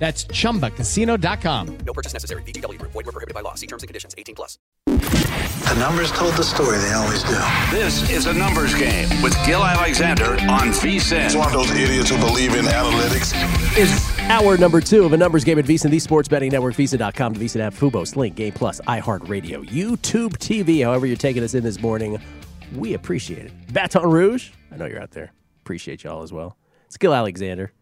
That's chumbacasino.com. No purchase necessary. VGW Group. Void were prohibited by law. See terms and conditions. 18 plus. The numbers told the story. They always do. This is a numbers game with Gil Alexander on VSIN. It's one of those idiots who believe in analytics. Is hour number two of a numbers game at VSIN, the sports betting network, VSIN.com, the VSIN app, Fubo, Sling, Game Plus, iHeartRadio, YouTube TV. However, you're taking us in this morning, we appreciate it. Baton Rouge, I know you're out there. Appreciate y'all as well. It's Gil Alexander.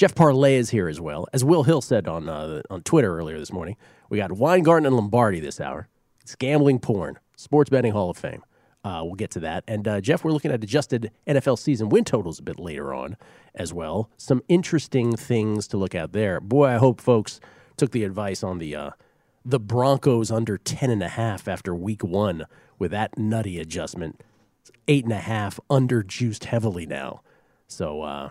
Jeff Parlay is here as well. As Will Hill said on uh, on Twitter earlier this morning, we got Weingarten and Lombardi this hour. It's gambling porn, sports betting Hall of Fame. Uh, we'll get to that. And uh, Jeff, we're looking at adjusted NFL season win totals a bit later on as well. Some interesting things to look at there. Boy, I hope folks took the advice on the uh, the Broncos under ten and a half after week one with that nutty adjustment. It's eight and a half under juiced heavily now. So uh,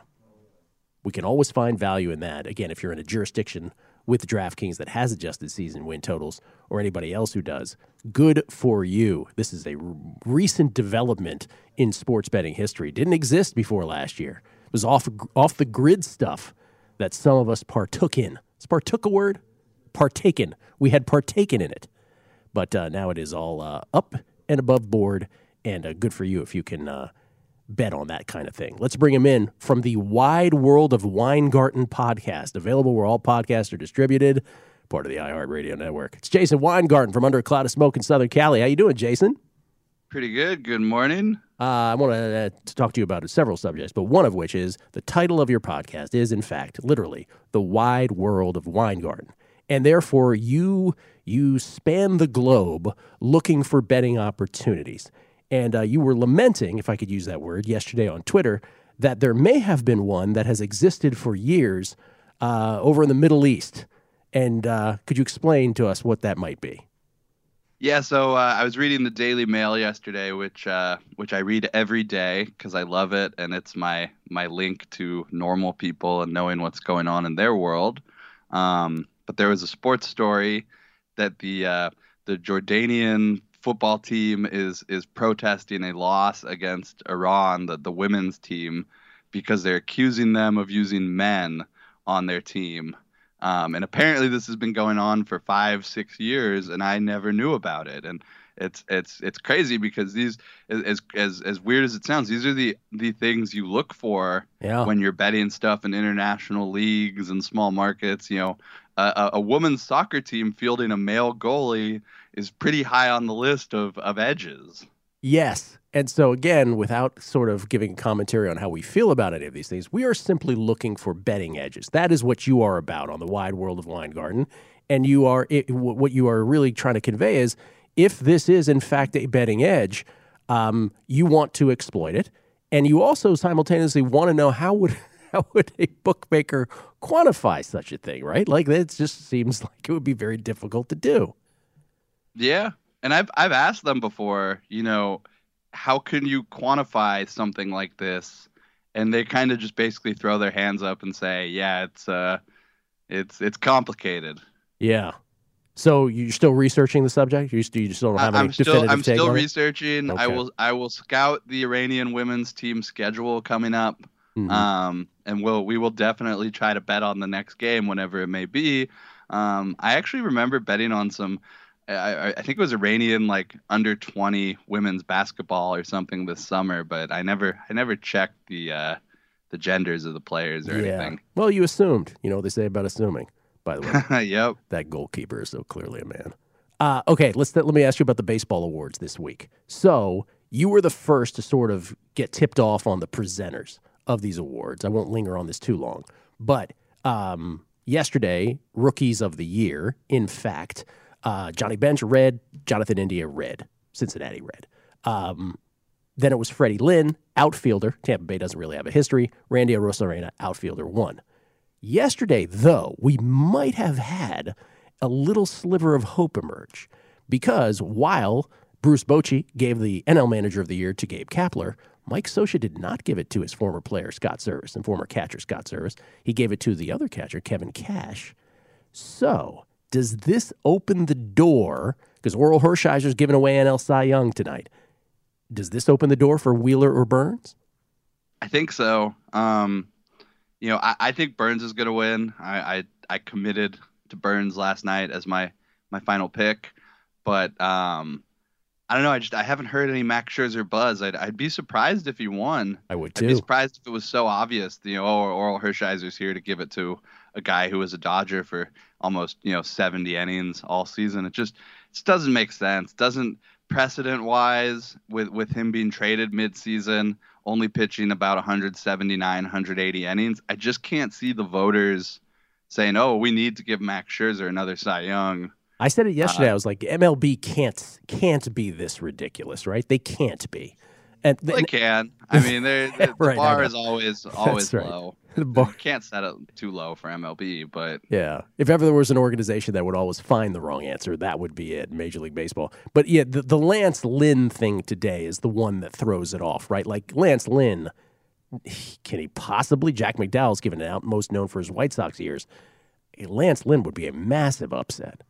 we can always find value in that. Again, if you're in a jurisdiction with DraftKings that has adjusted season win totals or anybody else who does, good for you. This is a r- recent development in sports betting history. Didn't exist before last year. It was off off the grid stuff that some of us partook in. Is partook a word? Partaken. We had partaken in it. But uh, now it is all uh, up and above board, and uh, good for you if you can uh, bet on that kind of thing. Let's bring him in from the wide world of Weingarten podcast, available where all podcasts are distributed, part of the iHeartRadio network. It's Jason Weingarten from Under a Cloud of Smoke in Southern Cali. How you doing, Jason? Pretty good. Good morning. Uh, I want to, uh, to talk to you about several subjects, but one of which is the title of your podcast is, in fact, literally the wide world of Weingarten, and therefore you you span the globe looking for betting opportunities. And uh, you were lamenting, if I could use that word, yesterday on Twitter that there may have been one that has existed for years uh, over in the Middle East. And uh, could you explain to us what that might be? Yeah, so uh, I was reading the Daily Mail yesterday, which uh, which I read every day because I love it, and it's my my link to normal people and knowing what's going on in their world. Um, but there was a sports story that the uh, the Jordanian football team is is protesting a loss against Iran, the, the women's team, because they're accusing them of using men on their team. Um, and apparently this has been going on for five, six years, and I never knew about it. And it's it's it's crazy because these as as as weird as it sounds, these are the the things you look for Yeah. when you're betting stuff in international leagues and small markets. You know, a, a, a women's soccer team fielding a male goalie is pretty high on the list of of edges. Yes. And so, again, without sort of giving commentary on how we feel about any of these things, we are simply looking for betting edges. That is what you are about on the wide world of Weingarten. And you are it, what you are really trying to convey is if this is, in fact, a betting edge, um, you want to exploit it. And you also simultaneously want to know how would how would a bookmaker quantify such a thing, right? Like it just seems like it would be very difficult to do. Yeah. And I've I've asked them before, you know, how can you quantify something like this? And they kind of just basically throw their hands up and say, "Yeah, it's uh it's it's complicated." Yeah. So you're still researching the subject? You, you just don't have any I'm still I'm still researching. I will I will scout the Iranian women's team schedule coming up. Mhm. Um, and we'll we will definitely try to bet on the next game whenever it may be. Um, I actually remember betting on some. I, I- I think it was Iranian like under 20 women's basketball or something this summer, but I never I never checked the uh, the genders of the players or yeah. anything. Well, you assumed. You know what they say about assuming, by the way. yep. that goalkeeper is so clearly a man. Uh, okay, let's let me ask you about the baseball awards this week. So you were the first to sort of get tipped off on the presenters of these awards. I won't linger on this too long, but um, yesterday, rookies of the year, in fact, uh, Johnny Bench red, Jonathan India red, Cincinnati red. Um, then it was Freddie Lynn, outfielder. Tampa Bay doesn't really have a history. Randy Arozarena, outfielder, one. Yesterday, though, we might have had a little sliver of hope emerge because while Bruce Bochy gave the NL Manager of the Year to Gabe Kapler, Mike Scioscia did not give it to his former player Scott Servais and former catcher Scott Servais. He gave it to the other catcher Kevin Cash. So, does this open the door? Because Orel Hershiser's giving away NL Cy Young tonight. Does this open the door for Wheeler or Burnes? I think so. Um, you know, I, I think Burnes is going to win. I, I I committed to Burnes last night as my my final pick, but um, I don't know. I just I haven't heard any Max Scherzer buzz. I'd I'd be surprised if he won. I would I'd be too. surprised if it was so obvious. You know, oh, Orel Hershiser's here to give it to a guy who was a Dodger for almost you know 70 innings all season. It just it just doesn't make sense. Doesn't precedent wise with with him being traded mid-season, only pitching about 179, 180 innings. I just can't see the voters saying, "Oh, we need to give Max Scherzer another Cy Young." I said it yesterday. Uh, I was like, MLB can't can't be this ridiculous, right? They can't be. And th- They can. I mean, they're, the Right, bar is always always right. low. The bar- You can't set it too low for MLB, but yeah, if ever there was an organization that would always find the wrong answer, that would be it. Major League Baseball. But yeah, the, the Lance Lynn thing today is the one that throws it off, right? Like Lance Lynn, can he possibly? Jack McDowell's given it out, most known for his White Sox years. Lance Lynn would be a massive upset.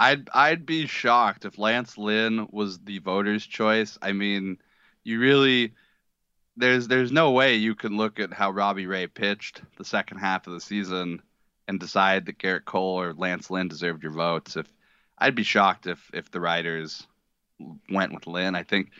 I'd I'd be shocked if Lance Lynn was the voters' choice. I mean, you really there's there's no way you can look at how Robbie Ray pitched the second half of the season and decide that Gerrit Cole or Lance Lynn deserved your votes. If I'd be shocked if if the writers went with Lynn. I think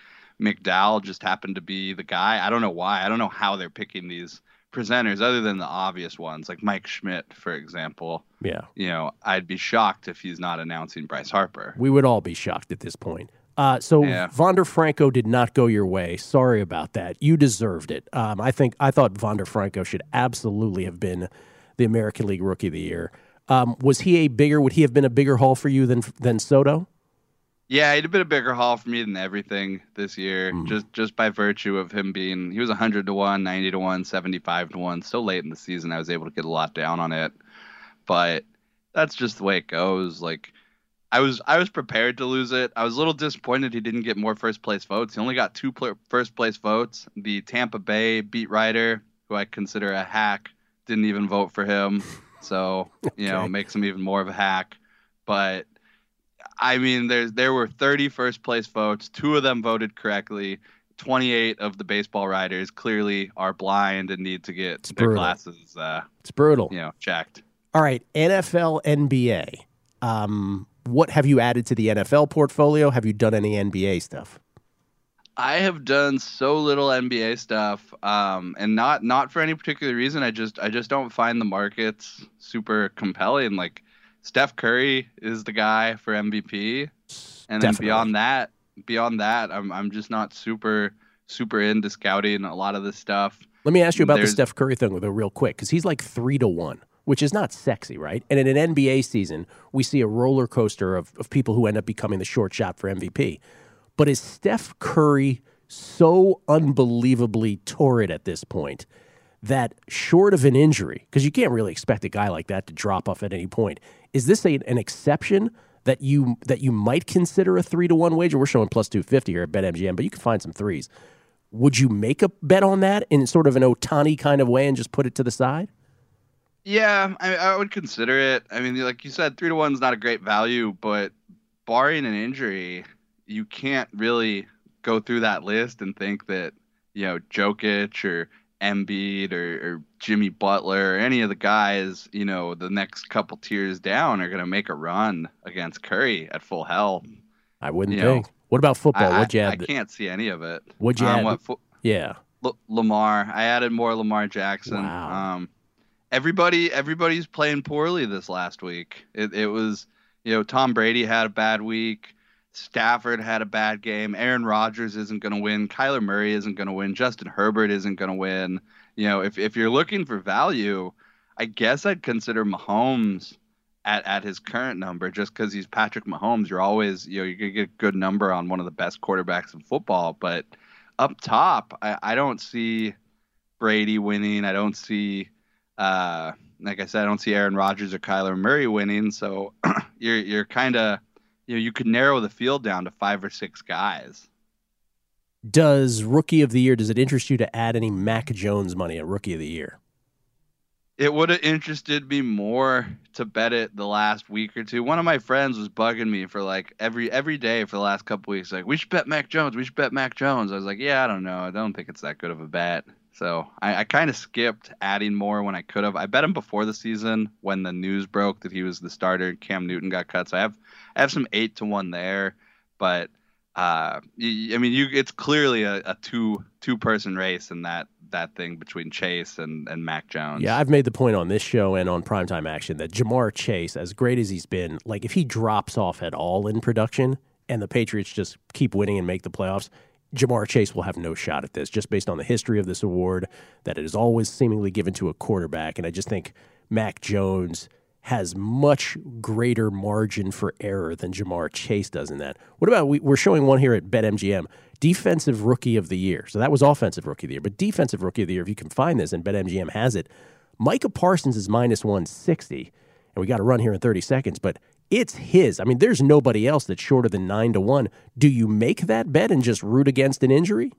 McDowell just happened to be the guy. I don't know why. I don't know how they're picking these presenters other than the obvious ones like Mike Schmidt, for example. Yeah. You know, I'd be shocked if he's not announcing Bryce Harper. We would all be shocked at this point. Uh, so Yeah. Wander Franco did not go your way. Sorry about that. You deserved it. Um, I think I thought Wander Franco should absolutely have been the American League Rookie of the Year. Um, was he a bigger? Would he have been a bigger haul for you than than Soto? Yeah, he'd have been a bigger haul for me than everything this year, Mm-hmm. just just by virtue of him being he was 100 to 1, 90 to 1, 75 to 1. So late in the season, I was able to get a lot down on it. But that's just the way it goes. Like I was I was prepared to lose it. I was a little disappointed he didn't get more first place votes. He only got two pl- first place votes. The Tampa Bay beat writer, who I consider a hack, didn't even vote for him. So, you know, Okay. makes him even more of a hack. But I mean, there's there were 30 first place votes. Two of them voted correctly. 28 of the baseball writers clearly are blind and need to get their brutal. glasses, uh, It's brutal. you know, checked. All right, NFL, NBA. Um, what have you added to the NFL portfolio? Have you done any NBA stuff? I have done so little NBA stuff, um, and not not for any particular reason. I just I just don't find the markets super compelling. Like Steph Curry is the guy for MVP, and then Definitely. beyond that, beyond that, I'm I'm just not super super into scouting a lot of this stuff. Let me ask you about There's- the Steph Curry thing though, real quick, because he's like three to one, which is not sexy, right? And in an NBA season, we see a roller coaster of, of people who end up becoming the short shot for MVP. But is Steph Curry so unbelievably torrid at this point that short of an injury, because you can't really expect a guy like that to drop off at any point, is this a, an exception that you that you might consider a three to one wager? We're showing plus two fifty here at BetMGM, but you can find some threes. Would you make a bet on that in sort of an Ohtani kind of way and just put it to the side? Yeah, I, I would consider it. I mean, like you said, three to one is not a great value, but barring an injury, you can't really go through that list and think that you know Jokic or Embiid or, or Jimmy Butler or any of the guys, you know, the next couple tiers down are going to make a run against Curry at full health. I wouldn't You know, think. what about football? I, What'd you I, add? I can't see any of it. What'd you Um, add? what fo- yeah. L- Lamar. I added more Lamar Jackson. Wow. Um, everybody, everybody's playing poorly this last week. It, it was, you know, Tom Brady had a bad week. Stafford had a bad game. Aaron Rodgers isn't going to win. Kyler Murray isn't going to win. Justin Herbert isn't going to win. You know, if if you're looking for value, I guess I'd consider Mahomes at, at his current number just because he's Patrick Mahomes. You're always, you know, you're to get a good number on one of the best quarterbacks in football. But up top, I, I don't see Brady winning. I don't see, uh, like I said, I don't see Aaron Rodgers or Kyler Murray winning. So you're you're kind of, you know, you could narrow the field down to five or six guys. Does rookie of the year, does it interest you to add any Mac Jones money at rookie of the year? It would have interested me more to bet it the last week or two. One of my friends was bugging me for like every every day for the last couple weeks, like we should bet Mac Jones. We should bet Mac Jones. I was like, yeah, I don't know. I don't think it's that good of a bet. So I, I kind of skipped adding more when I could have. I bet him before the season when the news broke that he was the starter. Cam Newton got cut, so I have I have some eight to one there. But uh, I mean, you it's clearly a, a two two person race in that that thing between Chase and and Mac Jones. Yeah, I've made the point on this show and on primetime action that Ja'Marr Chase, as great as he's been, like if he drops off at all in production and the Patriots just keep winning and make the playoffs, Ja'Marr Chase will have no shot at this, just based on the history of this award, that it is always seemingly given to a quarterback. And I just think Mac Jones has much greater margin for error than Ja'Marr Chase does in that. What about we, we're showing one here at BetMGM, defensive rookie of the year. So that was offensive rookie of the year, but defensive rookie of the year, if you can find this and BetMGM has it, Micah Parsons is minus 160. And we got to run here in 30 seconds, but it's his. I mean, there's nobody else that's shorter than 9 to 1. Do you make that bet and just root against an injury?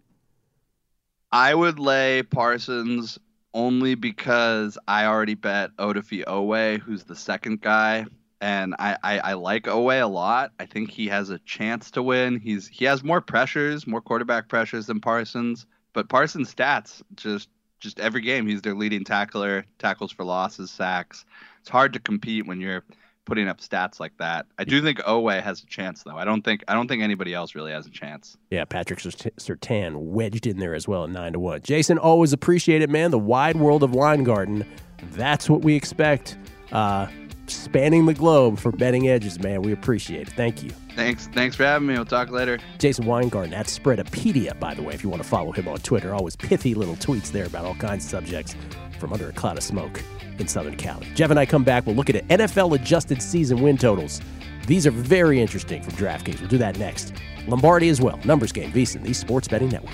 I would lay Parsons only because I already bet Odafe Oweh, who's the second guy, and I, I, I like Oweh a lot. I think he has a chance to win. He's he has more pressures, more quarterback pressures than Parsons, but Parsons' stats just just every game he's their leading tackler, tackles for losses, sacks. It's hard to compete when you're putting up stats like that. I do think Oweh has a chance though. I don't think I don't think anybody else really has a chance. Yeah, Patrick Surtain wedged in there as well at 9 to 1. Jason, always appreciate it, man. The wide world of Weingarten. That's what we expect. Uh, spanning the globe for betting edges, man. We appreciate it. Thank you. Thanks thanks for having me. We'll talk later. Jason Weingarten at Spreadopedia, by the way, if you want to follow him on Twitter. Always pithy little tweets there about all kinds of subjects from under a cloud of smoke in Southern Cali. Jeff and I come back. We'll look at. NFL adjusted season win totals. These are very interesting from DraftKings. We'll do that next. Lombardi as well. Numbers game, VSiN, the Sports Betting Network.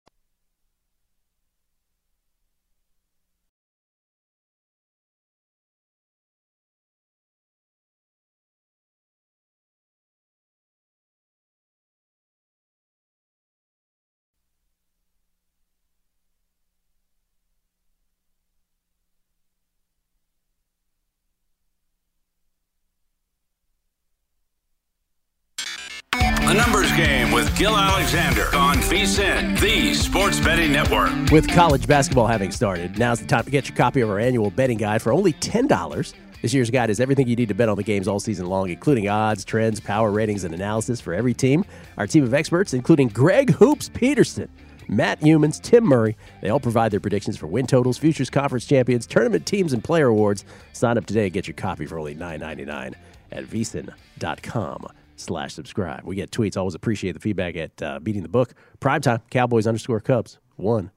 The Numbers Game with Gil Alexander on VSIN, the Sports Betting Network. With college basketball having started, now's the time to get your copy of our annual betting guide for only $10. This year's guide is everything you need to bet on the games all season long, including odds, trends, power ratings, and analysis for every team. Our team of experts, including Greg Hoops Peterson, Matt Youmans, Tim Murray, they all provide their predictions for win totals, futures conference champions, tournament teams, and player awards. Sign up today and get your copy for only $9.99 at vsin.com slash subscribe. We get tweets. Always appreciate the feedback at uh, Beating the Book. Primetime, Cowboys underscore Cubs. One.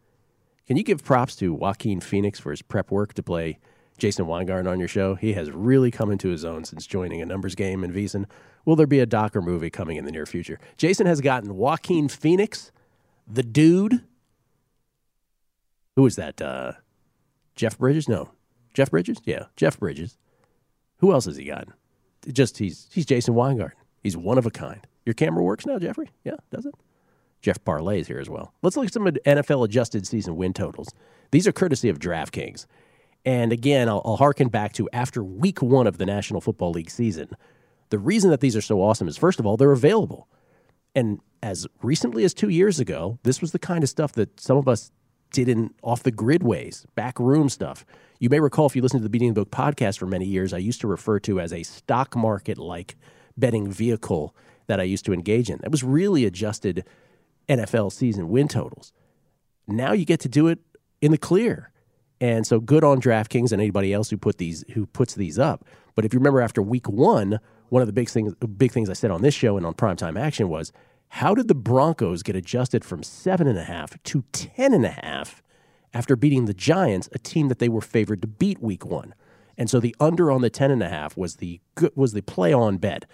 Can you give props to Joaquin Phoenix for his prep work to play Jason Weingarten on your show? He has really come into his own since joining a numbers game in VSiN. Will there be a Docker movie coming in the near future? Jason has gotten Joaquin Phoenix, the dude. Who is that? Uh, Jeff Bridges? No. Jeff Bridges? Yeah, Jeff Bridges. Who else has he gotten? Just he's he's Jason Weingarten. He's one of a kind. Your camera works now, Jeffrey? Yeah, does it? Jeff Parlay is here as well. Let's look at some NFL adjusted season win totals. These are courtesy of DraftKings. And again, I'll, I'll harken back to after week one of the National Football League season. The reason that these are so awesome is, first of all, they're available. And as recently as two years ago, this was the kind of stuff that some of us did in off the grid ways, back room stuff. You may recall if you listened to the Beating the Book podcast for many years, I used to refer to as a stock market like betting vehicle that I used to engage in. That was really adjusted NFL season win totals. Now you get to do it in the clear. And so good on DraftKings and anybody else who put these who puts these up. But if you remember after week one, one of the big things big things I said on this show and on primetime action was how did the Broncos get adjusted from seven and a half to ten and a half after beating the Giants, a team that they were favored to beat week one? And so the under on the ten and a half was the good- was the play on bet.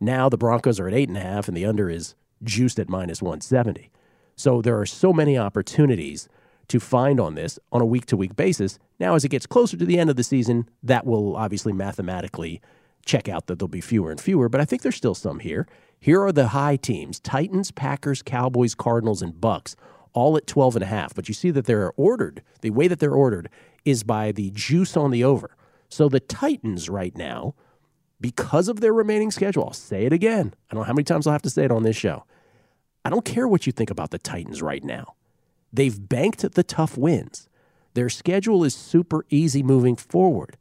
Now the Broncos are at eight and a half, and the under is juiced at minus one seventy. So there are so many opportunities to find on this on a week to week basis. Now, as it gets closer to the end of the season, that will obviously mathematically check out that there'll be fewer and fewer, but I think there's still some here. Here are the high teams Titans, Packers, Cowboys, Cardinals, and Bucks, all at 12 and a half. But you see that they're ordered, the way that they're ordered is by the juice on the over. So the Titans right now because of their remaining schedule. I'll say it again. I don't know how many times I'll have to say it on this show. I don't care what you think about the Titans right now. They've banked the tough wins. Their schedule is super easy moving forward.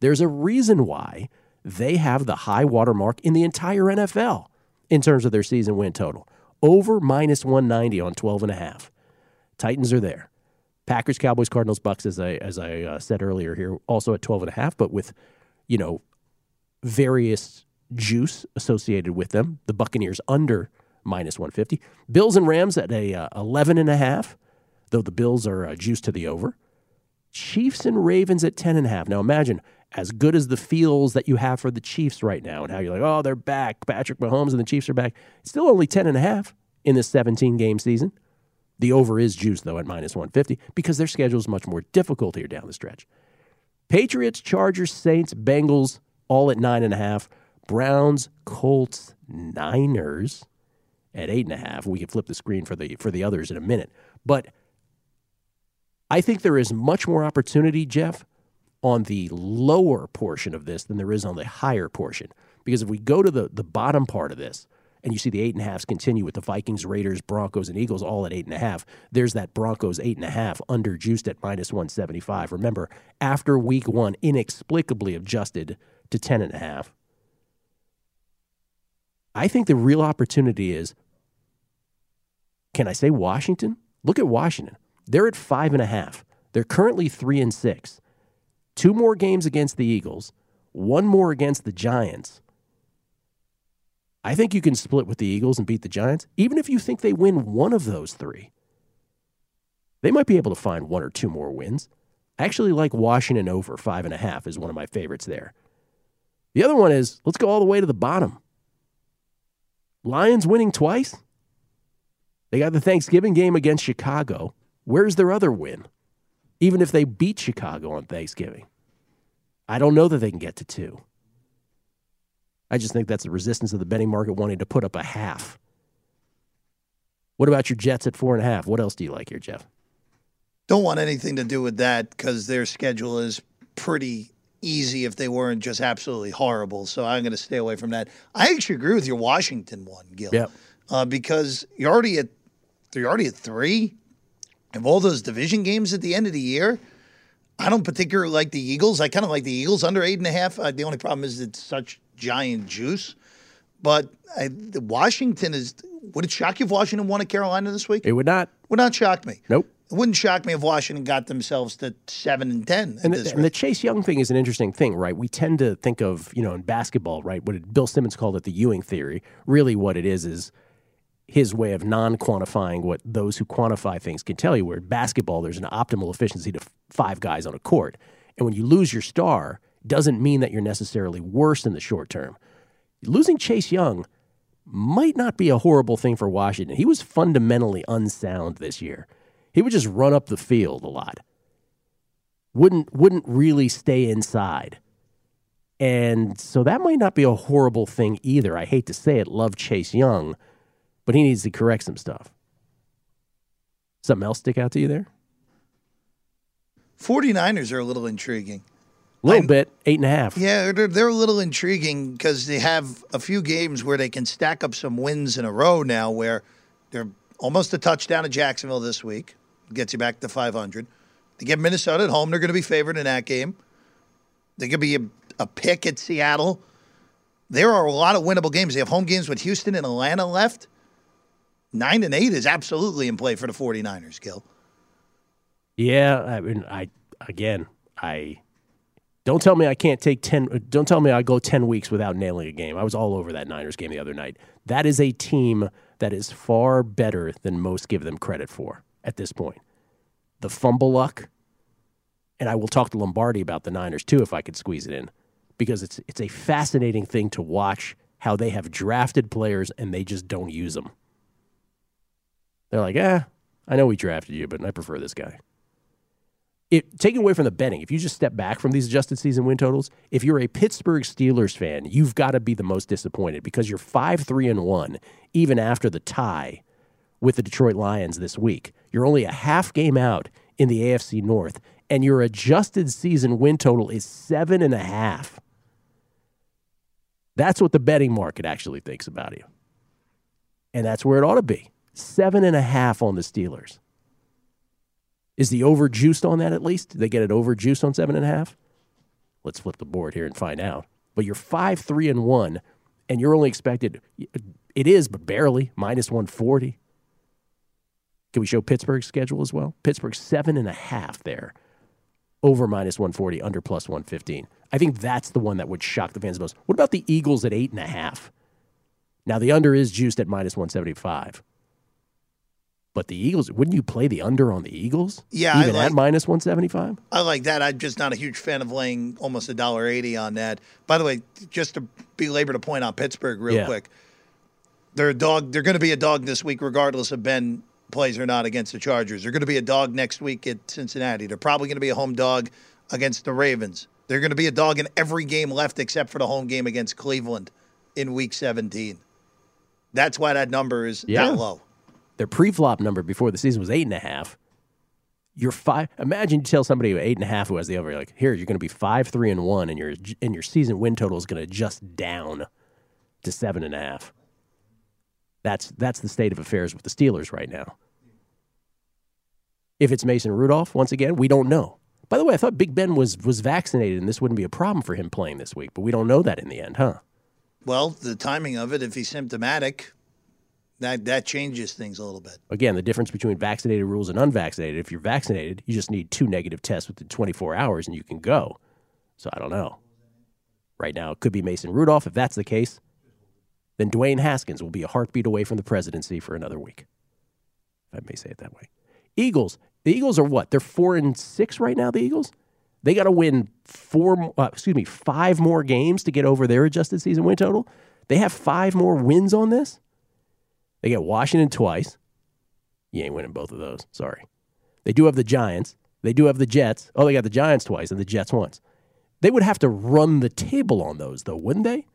There's a reason why they have the high watermark in the entire NFL in terms of their season win total. Over minus 190 on 12 and a half. Titans are there. Packers, Cowboys, Cardinals, Bucks, as I as I uh, said earlier here, also at 12 and a half, but with, you know, various juice associated with them. The Buccaneers under minus 150. Bills and Rams at a uh, 11 and a half, though the Bills are uh, juiced to the over. Chiefs and Ravens at 10 and a half. Now imagine as good as the feels that you have for the Chiefs right now and how you're like, oh, they're back. Patrick Mahomes and the Chiefs are back. Still only 10 and a half in this 17 game season. The over is juiced, though, at minus 150 because their schedule is much more difficult here down the stretch. Patriots, Chargers, Saints, Bengals, all at nine and a half. Browns, Colts, Niners at eight and a half. We can flip the screen for the for the others in a minute. But I think there is much more opportunity, Jeff, on the lower portion of this than there is on the higher portion. Because if we go to the, the bottom part of this, and you see the eight and a continue with the Vikings, Raiders, Broncos, and Eagles all at eight and a half. There's that Broncos eight and a half under juiced at minus 175. Remember, after week one, inexplicably adjusted to 10 and a half. I think the real opportunity is can I say Washington? Look at Washington. They're at five and a half. They're currently three and six. Two more games against the Eagles, one more against the Giants. I think you can split with the Eagles and beat the Giants, even if you think they win one of those three. They might be able to find one or two more wins. I actually like Washington over five and a half is one of my favorites there. The other one is let's go all the way to the bottom. Lions winning twice. They got the Thanksgiving game against Chicago. Where's their other win? Even if they beat Chicago on Thanksgiving, I don't know that they can get to two. I just think that's the resistance of the betting market wanting to put up a half. What about your Jets at four and a half? What else do you like here, Jeff? Don't want anything to do with that because their schedule is pretty easy if they weren't just absolutely horrible. So I'm going to stay away from that. I actually agree with your Washington one, Gil. Yeah. Uh, because you're already at you're already at three of all those division games at the end of the year. I don't particularly like the Eagles. I kind of like the Eagles under eight and a half. Uh, the only problem is it's such giant juice. But I, Washington is. Would it shock you if Washington won at Carolina this week? It would not. Would not shock me. Nope. It wouldn't shock me if Washington got themselves to seven and ten. And the, and the, Chase Young thing is an interesting thing, right? We tend to think of, you know, in basketball, right? What it, Bill Simmons called it the Ewing theory. Really, what it is is his way of non-quantifying what those who quantify things can tell you. Where in basketball, there's an optimal efficiency to five guys on a court, and when you lose your star, doesn't mean that you're necessarily worse in the short term. Losing Chase Young might not be a horrible thing for Washington. He was fundamentally unsound this year. He would just run up the field a lot. Wouldn't wouldn't really stay inside. And so that might not be a horrible thing either. I hate to say it, love Chase Young, but he needs to correct some stuff. Something else stick out to you there? 49ers are a little intriguing. A little I'm, bit, eight and a half. Yeah, they're, they're a little intriguing because they have a few games where they can stack up some wins in a row now where they're almost a touchdown to Jacksonville this week. Gets you back to 500. They get Minnesota at home. They're going to be favored in that game. They could be a, a pick at Seattle. There are a lot of winnable games. They have home games with Houston and Atlanta left. Nine and eight is absolutely in play for the 49ers, Gil. Yeah, I mean, I again, I don't tell me I can't take 10 don't tell me I go 10 weeks without nailing a game. I was all over that Niners game the other night. That is a team that is far better than most give them credit for at this point. The fumble luck, and I will talk to Lombardi about the Niners too if I could squeeze it in, because it's it's a fascinating thing to watch how they have drafted players and they just don't use them. They're like, eh, I know we drafted you, but I prefer this guy it, taken away from the betting, if you just step back from these adjusted season win totals, if you're a Pittsburgh Steelers fan, you've got to be the most disappointed because you're 5 3 and 1, even after the tie with the Detroit Lions this week. You're only a half game out in the AFC North, and your adjusted season win total is seven and a half. That's what the betting market actually thinks about you. And that's where it ought to be. Seven and a half on the Steelers. Is the over juiced on that at least? Did they get it over juiced on seven and a half? Let's flip the board here and find out. But you're five, three, and one, and you're only expected. It is, but barely minus one forty. Can we show Pittsburgh's schedule as well? Pittsburgh seven and a half there, over minus one forty, under plus one fifteen. I think that's the one that would shock the fans the most. What about the Eagles at eight and a half? Now the under is juiced at minus one seventy five. But the Eagles, wouldn't you play the under on the Eagles? Yeah, I even like- at minus one seventy five. I like that. I'm just not a huge fan of laying almost a dollar eighty on that. By the way, just to belabor the point on Pittsburgh real Yeah. quick, they're a dog. They're going to be a dog this week, regardless of Ben plays or not against the Chargers. They're going to be a dog next week at Cincinnati. They're probably going to be a home dog against the Ravens. They're going to be a dog in every game left except for the home game against Cleveland in Week 17. That's why that number is Yeah. that low. Their pre-flop number before the season was eight and a half. You're five. Imagine you tell somebody eight and a half who has the over, like, here you're going to be five, three, and one, and your and your season win total is going to adjust down to seven and a half. That's that's the state of affairs with the Steelers right now. If it's Mason Rudolph, once again, we don't know. By the way, I thought Big Ben was was vaccinated, and this wouldn't be a problem for him playing this week, but we don't know that in the end, huh? Well, the timing of it, if he's symptomatic, that that changes things a little bit. Again, the difference between vaccinated rules and unvaccinated. If you're vaccinated, you just need two negative tests within 24 hours and you can go. So I don't know. Right now, it could be Mason Rudolph. If that's the case, then Dwayne Haskins will be a heartbeat away from the presidency for another week. If I may say it that way. Eagles. The Eagles are what? They're four and six right now. The Eagles. They got to win four. Uh, excuse me, five more games to get over their adjusted season win total. They have five more wins on this. They get Washington twice. You ain't winning both of those. Sorry. They do have the Giants. They do have the Jets. Oh, they got the Giants twice and the Jets once. They would have to run the table on those, though, wouldn't they?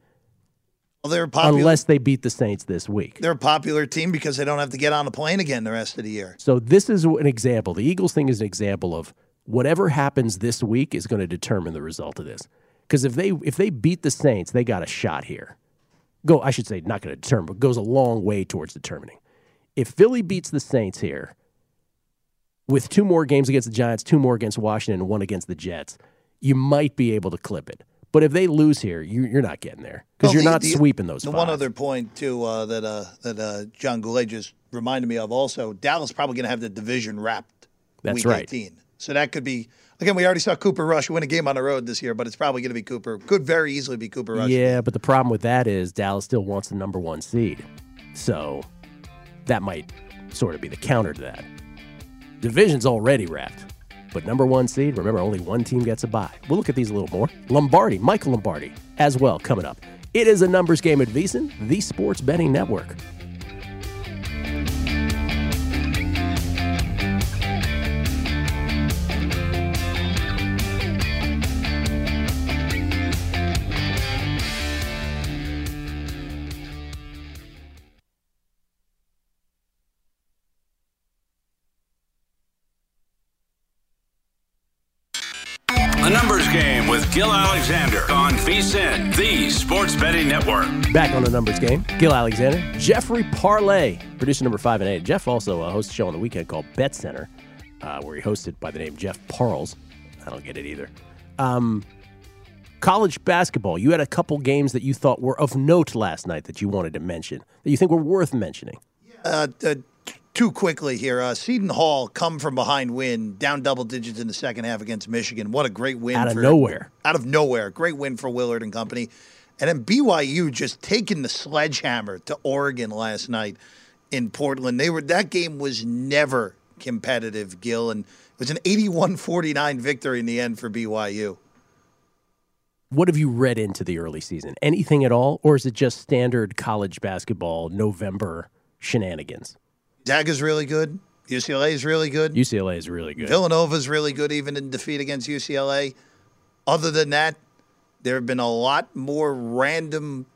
Well, they're popular. Unless they beat the Saints this week. they're a popular team because they don't have to get on a plane again the rest of the year. So this is an example. The Eagles thing is an example of whatever happens this week is going to determine the result of this. Because if they if they beat the Saints, they got a shot here. Go, I should say, not going to determine, but goes a long way towards determining. If Philly beats the Saints here, with two more games against the Giants, two more against Washington, and one against the Jets, you might be able to clip it. But if they lose here, you, you're not getting there because Well, you're the- not the- sweeping those. The five. one other point too uh, that uh, that uh, John Goulet just reminded me of also, Dallas probably going to have the division wrapped. That's week right. 18. So that could be again. We already saw Cooper Rush win a game on the road this year, but it's probably going to be Cooper. Could very easily be Cooper Rush. Yeah, but the problem with that is Dallas still wants the number one seed. So that might sort of be the counter to that. Division's already wrapped. But number one seed, remember, only one team gets a bye. We'll look at these a little more. Lombardi, Michael Lombardi, as well, coming up. It is a numbers game at VSiN, the sports betting network. VSIN, the sports betting network. Back on the numbers game, Gil Alexander, Jeffrey Parlay, producer number five and eight. Jeff also uh, hosts a show on the weekend called Bet Center, uh, where he hosted by the name Jeff Parles. I don't get it either. Um, college basketball, you had a couple games that you thought were of note last night that you wanted to mention, that you think were worth mentioning. Uh, uh, too quickly here. Uh, Seton Hall come from behind win, down double digits in the second half against Michigan. What a great win Out of for, nowhere. Out of nowhere, great win for Willard and company. And then BYU just taking the sledgehammer to Oregon last night in Portland. They were that game was never competitive, Gil, and it was an 81-49 victory in the end for BYU. What have you read into the early season? Anything at all? Or is it just standard college basketball November shenanigans? Daga's really good. UCLA is really good. UCLA is really good. Villanova's really good, even in defeat against UCLA. Other than that, there have been a lot more random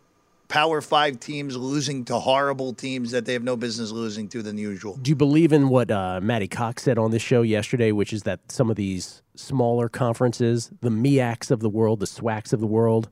Power Five teams losing to horrible teams that they have no business losing to than usual. Do you believe in what uh, Matty Cox said on this show yesterday, which is that some of these smaller conferences, the MEACs of the world, the SWACs of the world,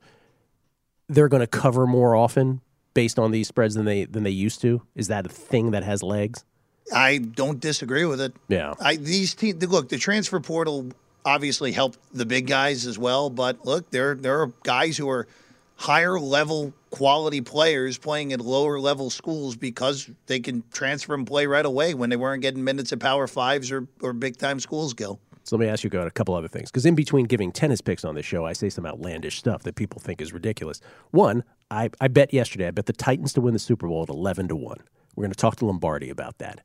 they're going to cover more often based on these spreads than they than they used to? Is that a thing that has legs? I don't disagree with it. Yeah. I these teams look the transfer portal obviously helped the big guys as well, but look there there are guys who are higher level quality players playing at lower level schools because they can transfer and play right away when they weren't getting minutes at Power Fives or or big time schools. Gil. So let me ask you about a couple other things. Because in between giving tennis picks on this show, I say some outlandish stuff that people think is ridiculous. One, I, I bet yesterday, I bet the Titans to win the Super Bowl at 11 to 1. We're going to talk to Lombardi about that.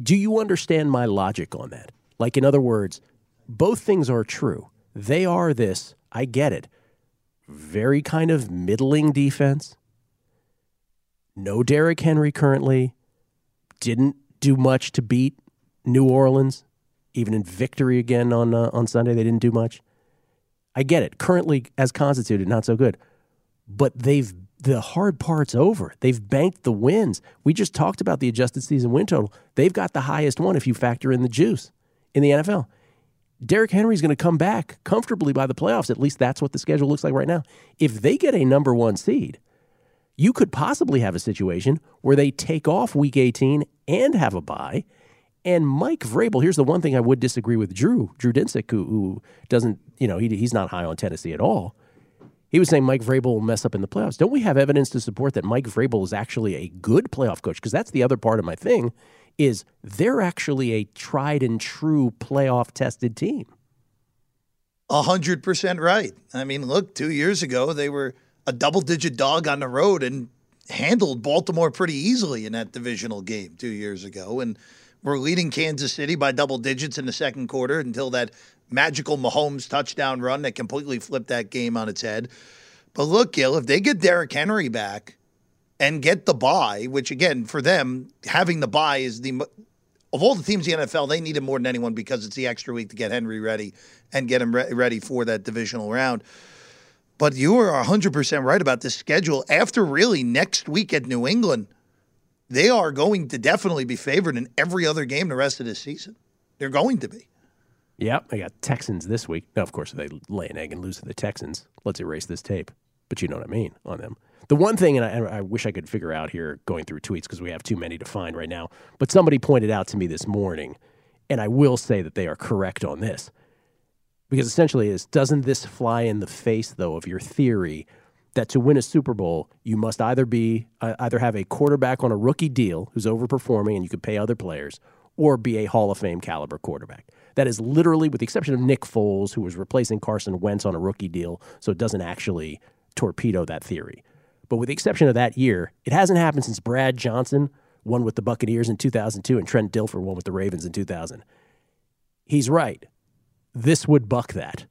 Do you understand my logic on that? Like, in other words, both things are true. They are this, I get it, very kind of middling defense. No Derrick Henry currently. Didn't do much to beat New Orleans even in victory again on uh, on Sunday, they didn't do much. I get it. Currently, as constituted, not so good. But they've the hard part's over. They've banked the wins. We just talked about the adjusted season win total. They've got the highest one if you factor in the juice in the NFL. Derrick Henry's going to come back comfortably by the playoffs. At least that's what the schedule looks like right now. If they get a number one seed, you could possibly have a situation where they take off week 18 and have a bye and Mike Vrabel, here's the one thing I would disagree with Drew, Drew Dinsick, who, who doesn't, you know, he, he's not high on Tennessee at all. He was saying Mike Vrabel will mess up in the playoffs. Don't we have evidence to support that Mike Vrabel is actually a good playoff coach? Because that's the other part of my thing is they're actually a tried and true playoff tested team. A hundred percent right. I mean, look, two years ago they were a double digit dog on the road and handled Baltimore pretty easily in that divisional game two years ago. And were leading Kansas City by double digits in the second quarter until that magical Mahomes touchdown run that completely flipped that game on its head. But look, Gil, if they get Derrick Henry back and get the bye, which again for them having the bye is the of all the teams in the NFL, they need it more than anyone because it's the extra week to get Henry ready and get him re- ready for that divisional round. But you are 100% right about this schedule. After really next week at New England, they are going to definitely be favored in every other game the rest of this season. They're going to be. Yep, I got Texans this week. Now, of course, if they lay an egg and lose to the Texans. Let's erase this tape. But you know what I mean on them. The one thing, and I, I wish I could figure out here going through tweets because we have too many to find right now, but somebody pointed out to me this morning, and I will say that they are correct on this. Because essentially, is doesn't this fly in the face, though, of your theory that to win a Super Bowl, you must either be uh, either have a quarterback on a rookie deal who's overperforming and you could pay other players, or be a Hall of Fame caliber quarterback. That is literally, with the exception of Nick Foles, who was replacing Carson Wentz on a rookie deal, so it doesn't actually torpedo that theory. But with the exception of that year, it hasn't happened since Brad Johnson won with the Buccaneers in 2002 and Trent Dilfer won with the Ravens in 2000. He's right. This would buck that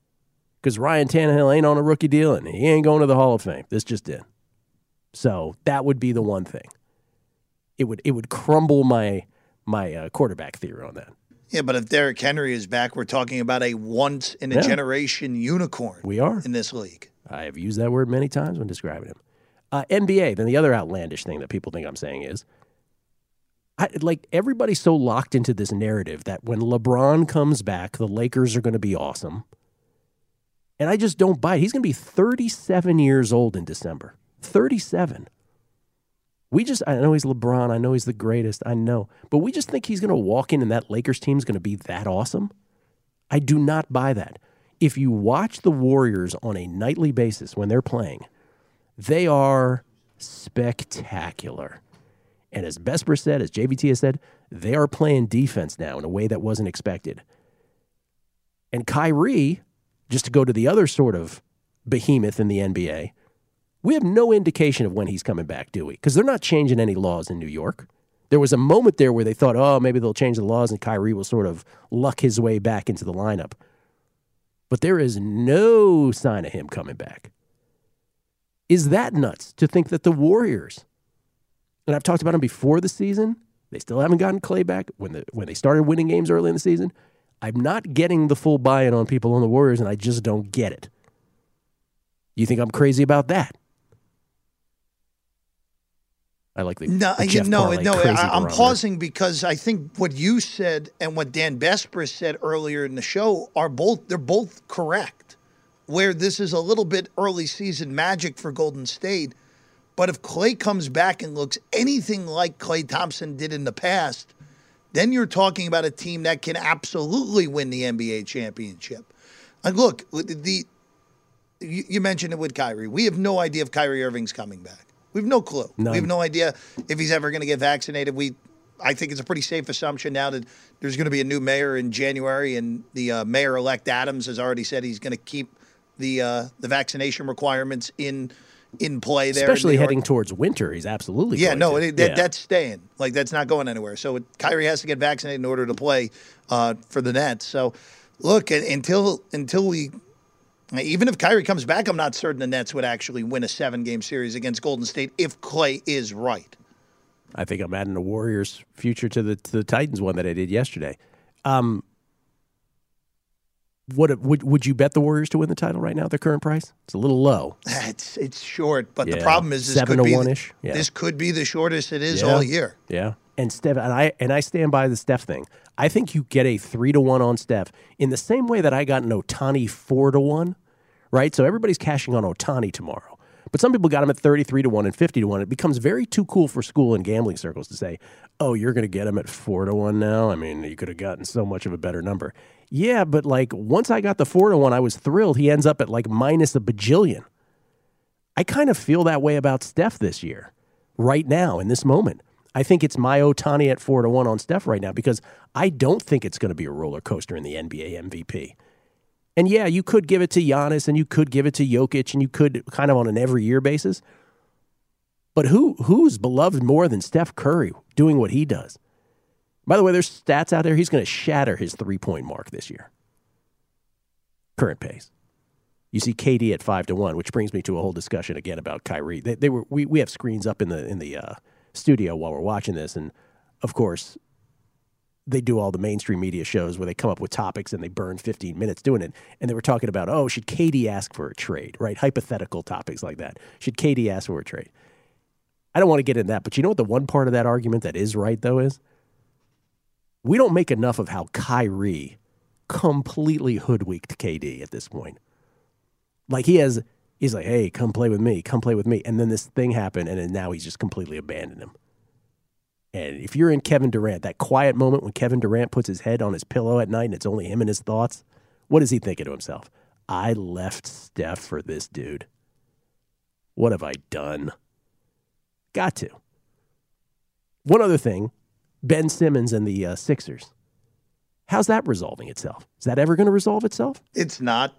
because Ryan Tannehill ain't on a rookie deal and he ain't going to the Hall of Fame. This just did. So that would be the one thing. It would it would crumble my my uh, quarterback theory on that. Yeah, but if Derrick Henry is back, we're talking about a once in a Yeah. generation unicorn. We are in this league. I have used that word many times when describing him. Uh, NBA. Then the other outlandish thing that people think I'm saying is, I, like everybody's so locked into this narrative that when LeBron comes back, the Lakers are going to be awesome. And I just don't buy it. He's going to be 37 years old in December. 37. We just, I know he's LeBron. I know he's the greatest. I know. But we just think he's going to walk in and that Lakers team is going to be that awesome. I do not buy that. If you watch the Warriors on a nightly basis when they're playing, they are spectacular. And as Besper said, as JVT has said, they are playing defense now in a way that wasn't expected. And Kyrie, just to go to the other sort of behemoth in the NBA, we have no indication of when he's coming back, do we? Because they're not changing any laws in New York. There was a moment there where they thought, oh, maybe they'll change the laws and Kyrie will sort of luck his way back into the lineup. But there is no sign of him coming back. Is that nuts to think that the Warriors, and I've talked about them before the season, they still haven't gotten Klay back. When, the, when they started winning games early in the season, I'm not getting the full buy in on people on the Warriors, and I just don't get it. You think I'm crazy about that? I like the, No, the Jeff no, Parlay no. I, I'm barometer. pausing because I think what you said and what Dan Bespris said earlier in the show are both they're both correct. where this is a little bit early season magic for Golden State. But if Klay comes back and looks anything like Klay Thompson did in the past, then you're talking about a team that can absolutely win the NBA championship. And look, the you, you mentioned it with Kyrie. We have no idea if Kyrie Irving's coming back. We have no clue. None. We have no idea if he's ever going to get vaccinated. We, I think it's a pretty safe assumption now that there's going to be a new mayor in January, and the uh, mayor-elect Adams has already said he's going to keep the uh, the vaccination requirements in in play there. Especially heading towards winter, he's absolutely Yeah, going no, to. it, that, Yeah. that's staying. Like that's not going anywhere. So it, Kyrie has to get vaccinated in order to play uh, for the Nets. So look, until until we, even if Kyrie comes back, I'm not certain the Nets would actually win a seven game series against Golden State if Klay is right. I think I'm adding the Warriors' future to the to the Titans one that I did yesterday. Um, what would would you bet the Warriors to win the title right now at their current price? It's a little low. It's it's short, but the problem is this seven could to be one-ish. Yeah. this could be the shortest it is Yeah. all year. Yeah. And Steph and I and I stand by the Steph thing. I think you get a three to one on Steph in the same way that I got an Ohtani four to one, right? So everybody's cashing on Ohtani tomorrow. But some people got him at 33 to 1 and 50 to 1. It becomes very too cool for school and gambling circles to say, oh, you're going to get him at 4 to 1 now? I mean, you could have gotten so much of a better number. Yeah, but like once I got the 4 to 1, I was thrilled. He ends up at like minus a bajillion. I kind of feel that way about Steph this year, right now, in this moment. I think it's my Ohtani at four to one on Steph right now because I don't think it's going to be a roller coaster in the NBA MVP. And yeah, you could give it to Giannis and you could give it to Jokic and you could kind of on an every year basis. But who who's beloved more than Steph Curry doing what he does? By the way, there's stats out there. He's going to shatter his three point mark this year. Current pace. You see KD at five to one, which brings me to a whole discussion again about Kyrie. They, they were we, we have screens up in the in the uh, studio while we're watching this, and of course, they do all the mainstream media shows where they come up with topics and they burn 15 minutes doing it. And they were talking about, oh, should KD ask for a trade? Right, hypothetical topics like that. Should KD ask for a trade? I don't want to get into that, but you know what the one part of that argument that is right though is we don't make enough of how Kyrie completely hoodwinked KD at this point. Like he has, he's like, hey, come play with me, come play with me. And then this thing happened, and now he's just completely abandoned him. And if you're in Kevin Durant, that quiet moment when Kevin Durant puts his head on his pillow at night and it's only him and his thoughts, what is he thinking to himself? I left Steph for this dude. What have I done? Got to. One other thing Ben Simmons and the uh, Sixers. How's that resolving itself? Is that ever going to resolve itself? It's not.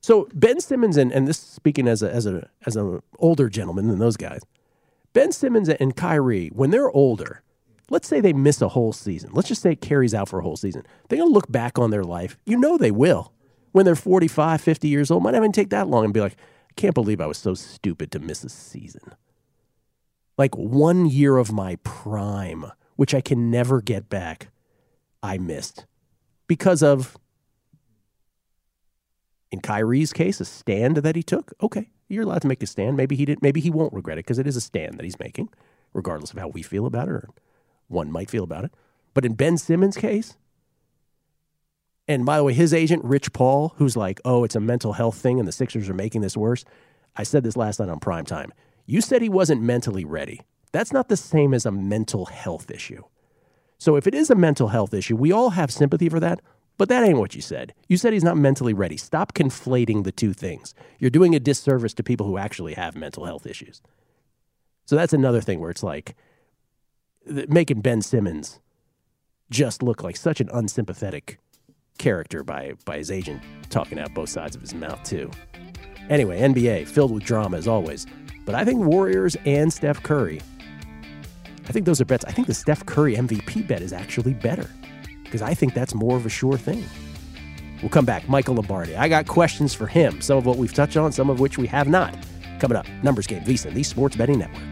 So Ben Simmons and, and this speaking as a as a as an older gentleman than those guys, Ben Simmons and Kyrie, when they're older, let's say they miss a whole season. Let's just say it carries out for a whole season. They're gonna look back on their life. You know they will. When they're 45, 50 years old, might not even take that long and be like, I can't believe I was so stupid to miss a season. Like one year of my prime, which I can never get back, I missed because of in Kyrie's case, a stand that he took. Okay, you're allowed to make a stand. Maybe he did. Maybe he won't regret it because it is a stand that he's making, regardless of how we feel about it or one might feel about it. But in Ben Simmons' case, and by the way, his agent Rich Paul, who's like, "Oh, it's a mental health thing, and the Sixers are making this worse." I said this last night on prime time. You said he wasn't mentally ready. That's not the same as a mental health issue. So if it is a mental health issue, we all have sympathy for that. But that ain't what you said. You said he's not mentally ready. Stop conflating the two things. You're doing a disservice to people who actually have mental health issues. So that's another thing where it's like making Ben Simmons just look like such an unsympathetic character by by his agent talking out both sides of his mouth too. Anyway, NBA filled with drama as always. But I think Warriors and Steph Curry. I think those are bets. I think the Steph Curry MVP bet is actually better because I think that's more of a sure thing. We'll come back. Michael Lombardi. I got questions for him, some of what we've touched on, some of which we have not. Coming up, Numbers Game, VSiN, the Sports Betting Network.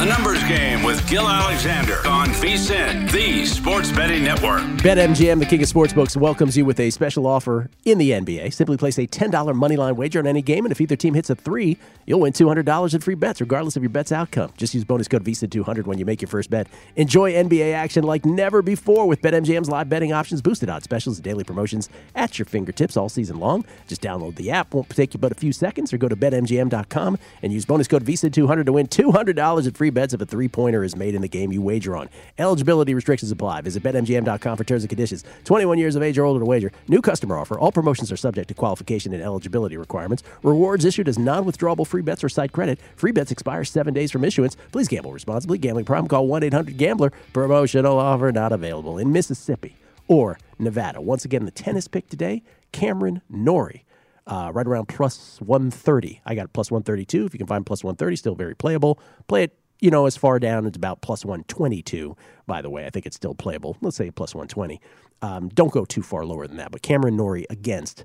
A numbers game with Gil Alexander on VSIN, the Sports Betting Network. BetMGM, the king of sportsbooks, welcomes you with a special offer in the NBA. Simply place a $10 moneyline wager on any game, and if either team hits a three, you'll win $200 in free bets, regardless of your bet's outcome. Just use bonus code VSIN200 when you make your first bet. Enjoy NBA action like never before with BetMGM's live betting options, boosted odds specials, and daily promotions at your fingertips all season long. Just download the app. Won't take you but a few seconds, or go to BetMGM.com and use bonus code VSIN200 to win $200 in free bets if a three pointer is made in the game you wager on. Eligibility restrictions apply. Visit BetMGM.com for terms and conditions. 21 years of age or older to wager. New customer offer. All promotions are subject to qualification and eligibility requirements. Rewards issued as non withdrawable free bets or site credit. Free bets expire seven days from issuance. Please gamble responsibly. Gambling problem? Call 1 800 Gambler. Promotional offer not available in Mississippi or Nevada. Once again, the tennis pick today Cameron Norrie. Uh, right around plus 130. I got plus 132. If you can find plus 130, still very playable. Play it you know, as far down as about plus 122, by the way. I think it's still playable. Let's say plus 120. Um, don't go too far lower than that. But Cameron Norrie against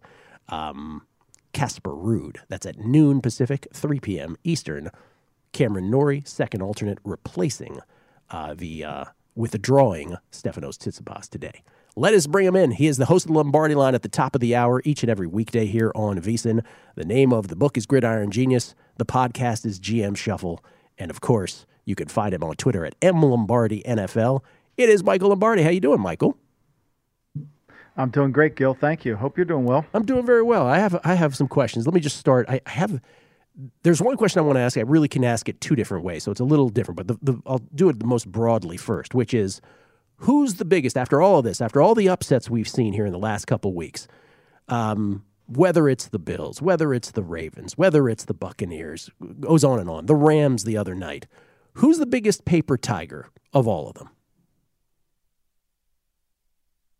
um, Casper Ruud. That's at noon Pacific, 3 p.m. Eastern. Cameron Norrie, second alternate, replacing uh, the uh, withdrawing Stefanos Tsitsipas today. Let us bring him in. He is the host of the Lombardi line at the top of the hour each and every weekday here on VSIN. The name of the book is Gridiron Genius. The podcast is GM Shuffle. And of course, you can find him on Twitter at M Lombardi NFL. It is Michael Lombardi. How you doing, Michael? I'm doing great, Gil. Thank you. Hope you're doing well. I'm doing very well. I have I have some questions. Let me just start. I, I have there's one question I want to ask. I really can ask it two different ways, so it's a little different. But the, the, I'll do it the most broadly first, which is who's the biggest after all of this, after all the upsets we've seen here in the last couple weeks. Um, whether it's the Bills, whether it's the Ravens, whether it's the Buccaneers, goes on and on. The Rams the other night. Who's the biggest paper tiger of all of them?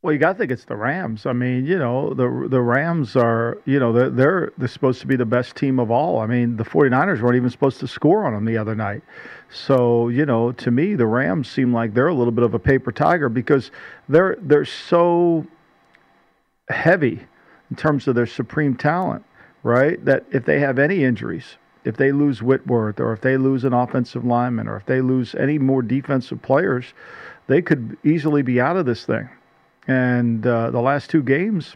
Well, you got to think it's the Rams. I mean, you know, the the Rams are, you know, they're, they're they're supposed to be the best team of all. I mean, the 49ers weren't even supposed to score on them the other night. So, you know, to me, the Rams seem like they're a little bit of a paper tiger because they're they're so heavy in terms of their supreme talent, right? That if they have any injuries, if they lose Whitworth or if they lose an offensive lineman or if they lose any more defensive players, they could easily be out of this thing. And uh, the last two games,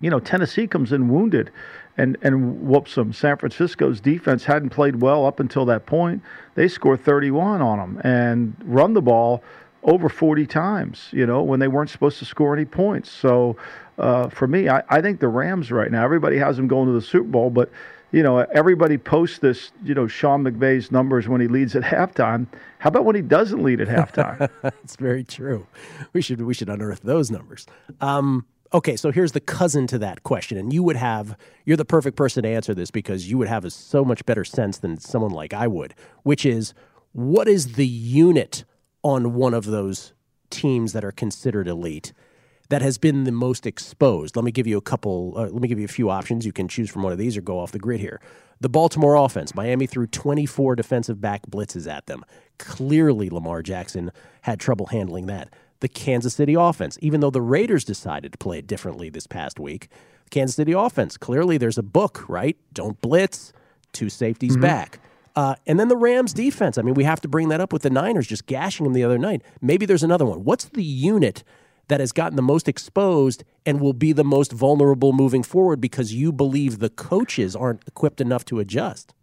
you know, Tennessee comes in wounded and, and whoops them. San Francisco's defense hadn't played well up until that point. They score 31 on them and run the ball over 40 times, you know, when they weren't supposed to score any points. So uh, for me, I, I think the Rams right now, everybody has them going to the Super Bowl, but, you know, everybody posts this, you know, Sean McVay's numbers when he leads at halftime. How about when he doesn't lead at halftime? That's very true. We should we should unearth those numbers. Um, okay, so here's the cousin to that question, and you would have you're the perfect person to answer this because you would have a so much better sense than someone like I would, which is what is the unit on one of those teams that are considered elite that has been the most exposed? Let me give you a couple. Uh, let me give you a few options. You can choose from one of these or go off the grid here. The Baltimore offense. Miami threw 24 defensive back blitzes at them. Clearly, Lamar Jackson had trouble handling that. The Kansas City offense, even though the Raiders decided to play it differently this past week, Kansas City offense, clearly there's a book, right? Don't blitz, two safeties Mm-hmm. back. Uh, and then the Rams defense. I mean, we have to bring that up with the Niners just gashing them the other night. Maybe there's another one. What's the unit that has gotten the most exposed and will be the most vulnerable moving forward because you believe the coaches aren't equipped enough to adjust?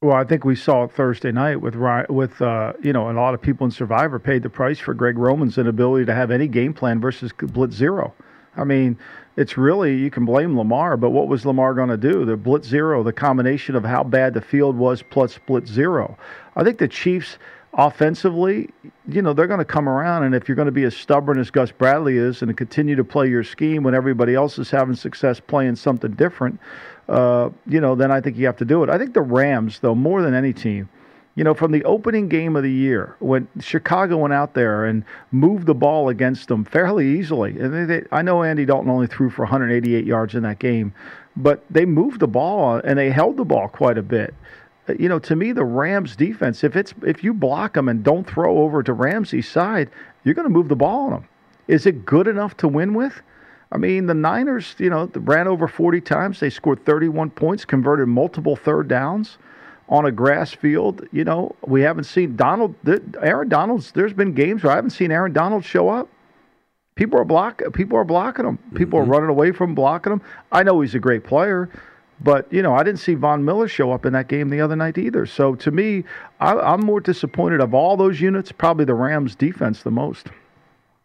Well, I think we saw it Thursday night with with uh, you know a lot of people in Survivor paid the price for Greg Roman's inability to have any game plan versus Blitz Zero. I mean, it's really you can blame Lamar, but what was Lamar going to do? The Blitz Zero, the combination of how bad the field was plus Blitz Zero. I think the Chiefs offensively, you know, they're going to come around, and if you're going to be as stubborn as Gus Bradley is and continue to play your scheme when everybody else is having success playing something different, uh, you know, then I think you have to do it. I think the Rams, though, more than any team, you know, from the opening game of the year when Chicago went out there and moved the ball against them fairly easily. And they, they, I know Andy Dalton only threw for 188 yards in that game, but they moved the ball and they held the ball quite a bit. Uh, You know, to me, the Rams defense, if it's if you block them and don't throw over to Ramsey's side, you're going to move the ball on them. Is it good enough to win with? I mean, the Niners, you know, ran over 40 times. They scored 31 points, converted multiple third downs on a grass field. You know, we haven't seen Donald, Aaron Donald's. There's been games where I haven't seen Aaron Donald show up. People are block. People are blocking him. People are mm-hmm. running away from blocking him. I know he's a great player, but you know I didn't see Von Miller show up in that game the other night either. So to me, I, I'm more disappointed of all those units. Probably the Rams defense the most.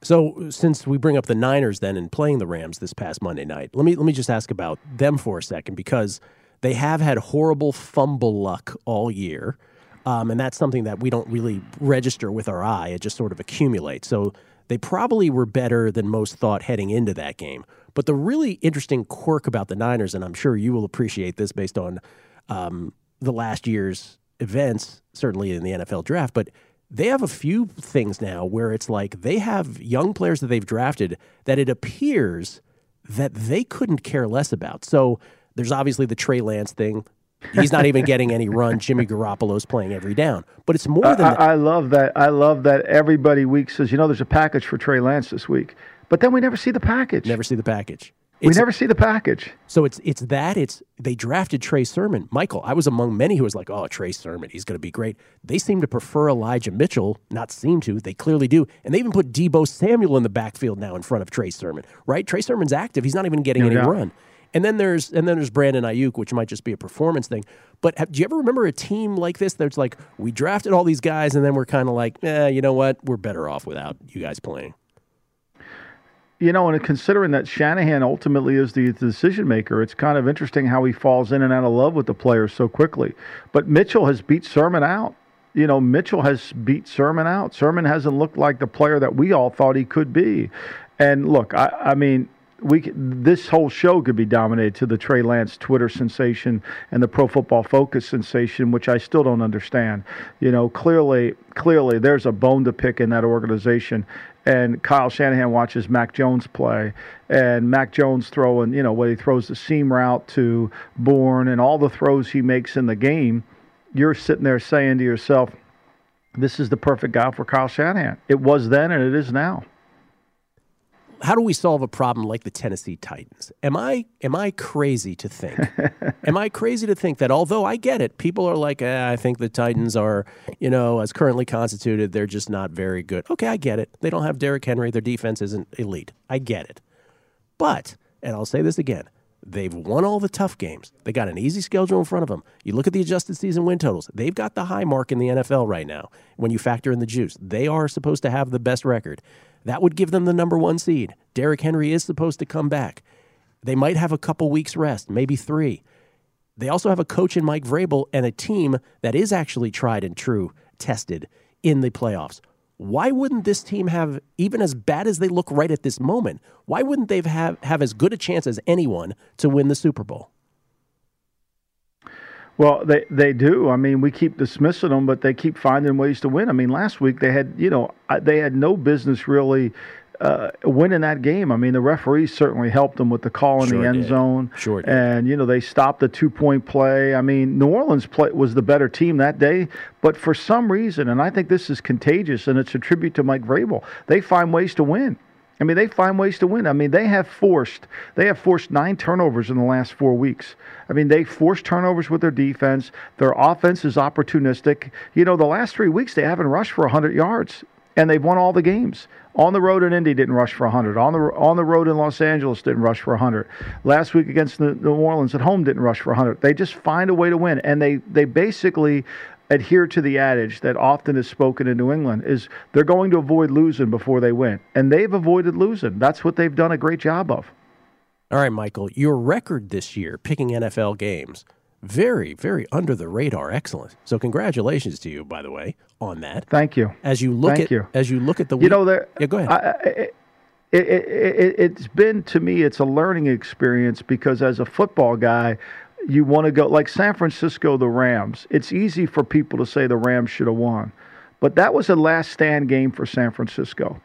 So, since we bring up the Niners then and playing the Rams this past Monday night, let me let me just ask about them for a second because they have had horrible fumble luck all year, um, and that's something that we don't really register with our eye. It just sort of accumulates. So they probably were better than most thought heading into that game. But the really interesting quirk about the Niners, and I'm sure you will appreciate this based on um, the last year's events, certainly in the NFL draft, but they have a few things now where it's like they have young players that they've drafted that it appears that they couldn't care less about. So there's obviously the Trey Lance thing. He's not even getting any run. Jimmy Garoppolo's playing every down. But it's more than that. I, I love that. I love that everybody week says, you know, there's a package for Trey Lance this week, but then we never see the package. Never see the package. we never see the package. So it's it's that it's they drafted Trey Sermon. Michael, I was among many who was like, "Oh, Trey Sermon, he's going to be great." They seem to prefer Elijah Mitchell. Not seem to, they clearly do, and they even put Deebo Samuel in the backfield now in front of Trey Sermon. Right? Trey Sermon's active. He's not even getting No any doubt. run. And then there's and then there's Brandon Aiyuk, which might just be a performance thing. But have, do you ever remember a team like this that's like we drafted all these guys and then we're kind of like, eh, you know what? We're better off without you guys playing. You know, and considering that Shanahan ultimately is the decision maker, it's kind of interesting how he falls in and out of love with the players so quickly. But Mitchell has beat Sermon out. You know, Mitchell has beat Sermon out. Sermon hasn't looked like the player that we all thought he could be. And look, I, I mean, we this whole show could be dominated to the Trey Lance Twitter sensation and the Pro Football Focus sensation, which I still don't understand. You know, clearly, clearly, there's a bone to pick in that organization. And Kyle Shanahan watches Mac Jones play, and Mac Jones throwing, you know, when he throws the seam route to Bourne and all the throws he makes in the game, you're sitting there saying to yourself, "This is the perfect guy for Kyle Shanahan." It was then, and it is now. How do we solve a problem like the Tennessee Titans? Am I am I crazy to think? am I crazy to think that although I get it, people are like, eh, I think the Titans are, you know, as currently constituted, they're just not very good. Okay, I get it. They don't have Derrick Henry. Their defense isn't elite. I get it. But, and I'll say this again, They've won all the tough games. They got an easy schedule in front of them. You look at the adjusted season win totals. They've got the high mark in the NFL right now when you factor in the juice. They are supposed to have the best record. That would give them the number one seed. Derrick Henry is supposed to come back. They might have a couple weeks rest, maybe three. They also have a coach in Mike Vrabel and a team that is actually tried and true, tested in the playoffs. Why wouldn't this team have, even as bad as they look right at this moment, why wouldn't they have, have as good a chance as anyone to win the Super Bowl? Well, they they do. I mean, we keep dismissing them, but they keep finding ways to win. I mean, last week they had, you know, they had no business really uh, winning that game. I mean, the referees certainly helped them with the call in Sure the end did. zone. Sure did. And you know, they stopped the two point play. I mean, New Orleans play, was the better team that day, but for some reason, and I think this is contagious, and it's a tribute to Mike Vrabel. They find ways to win. I mean, they find ways to win. I mean, they have forced they have forced nine turnovers in the last four weeks. I mean, they forced turnovers with their defense. Their offense is opportunistic. You know, the last three weeks they haven't rushed for 100 yards, and they've won all the games. On the road in Indy didn't rush for 100. On the on the road in Los Angeles didn't rush for 100. Last week against the New Orleans at home didn't rush for 100. They just find a way to win, and they they basically adhere to the adage that often is spoken in New England is they're going to avoid losing before they win. And they've avoided losing. That's what they've done a great job of. All right, Michael, your record this year picking NFL games, very, very under the radar. Excellent. So congratulations to you, by the way, on that. Thank you. As you look Thank at you. as you look at the You know, there. Yeah, go ahead. I, I, it, it, it, it's been to me, it's a learning experience because as a football guy, you want to go like San Francisco, the Rams. It's easy for people to say the Rams should have won, but that was a last stand game for San Francisco.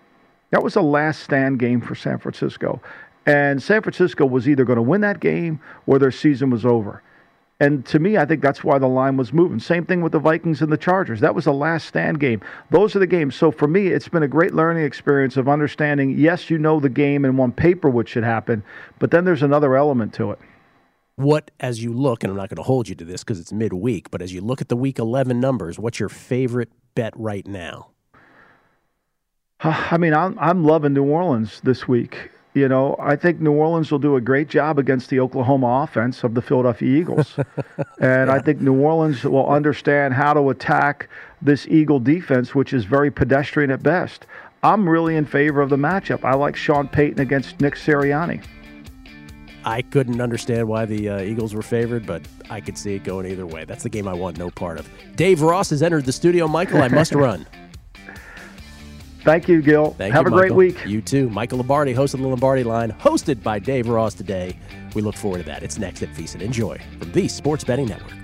That was a last stand game for San Francisco. And San Francisco was either going to win that game or their season was over. And to me, I think that's why the line was moving. Same thing with the Vikings and the Chargers. That was a last stand game. Those are the games. So for me, it's been a great learning experience of understanding yes, you know the game and on paper what should happen, but then there's another element to it. What as you look, and I'm not going to hold you to this because it's midweek, but as you look at the week 11 numbers, what's your favorite bet right now? I mean, I'm I'm loving New Orleans this week. You know, I think New Orleans will do a great job against the Oklahoma offense of the Philadelphia Eagles. and I think New Orleans will understand how to attack this Eagle defense, which is very pedestrian at best. I'm really in favor of the matchup. I like Sean Payton against Nick Sirianni. I couldn't understand why the uh, Eagles were favored, but I could see it going either way. That's the game I want no part of. Dave Ross has entered the studio. Michael, I must run. Thank you, Gil. Thank Have you, a great week. You too. Michael Lombardi, host of the Lombardi Line, hosted by Dave Ross today. We look forward to that. It's next at VSiN. Enjoy from the Sports Betting Network.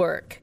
Network.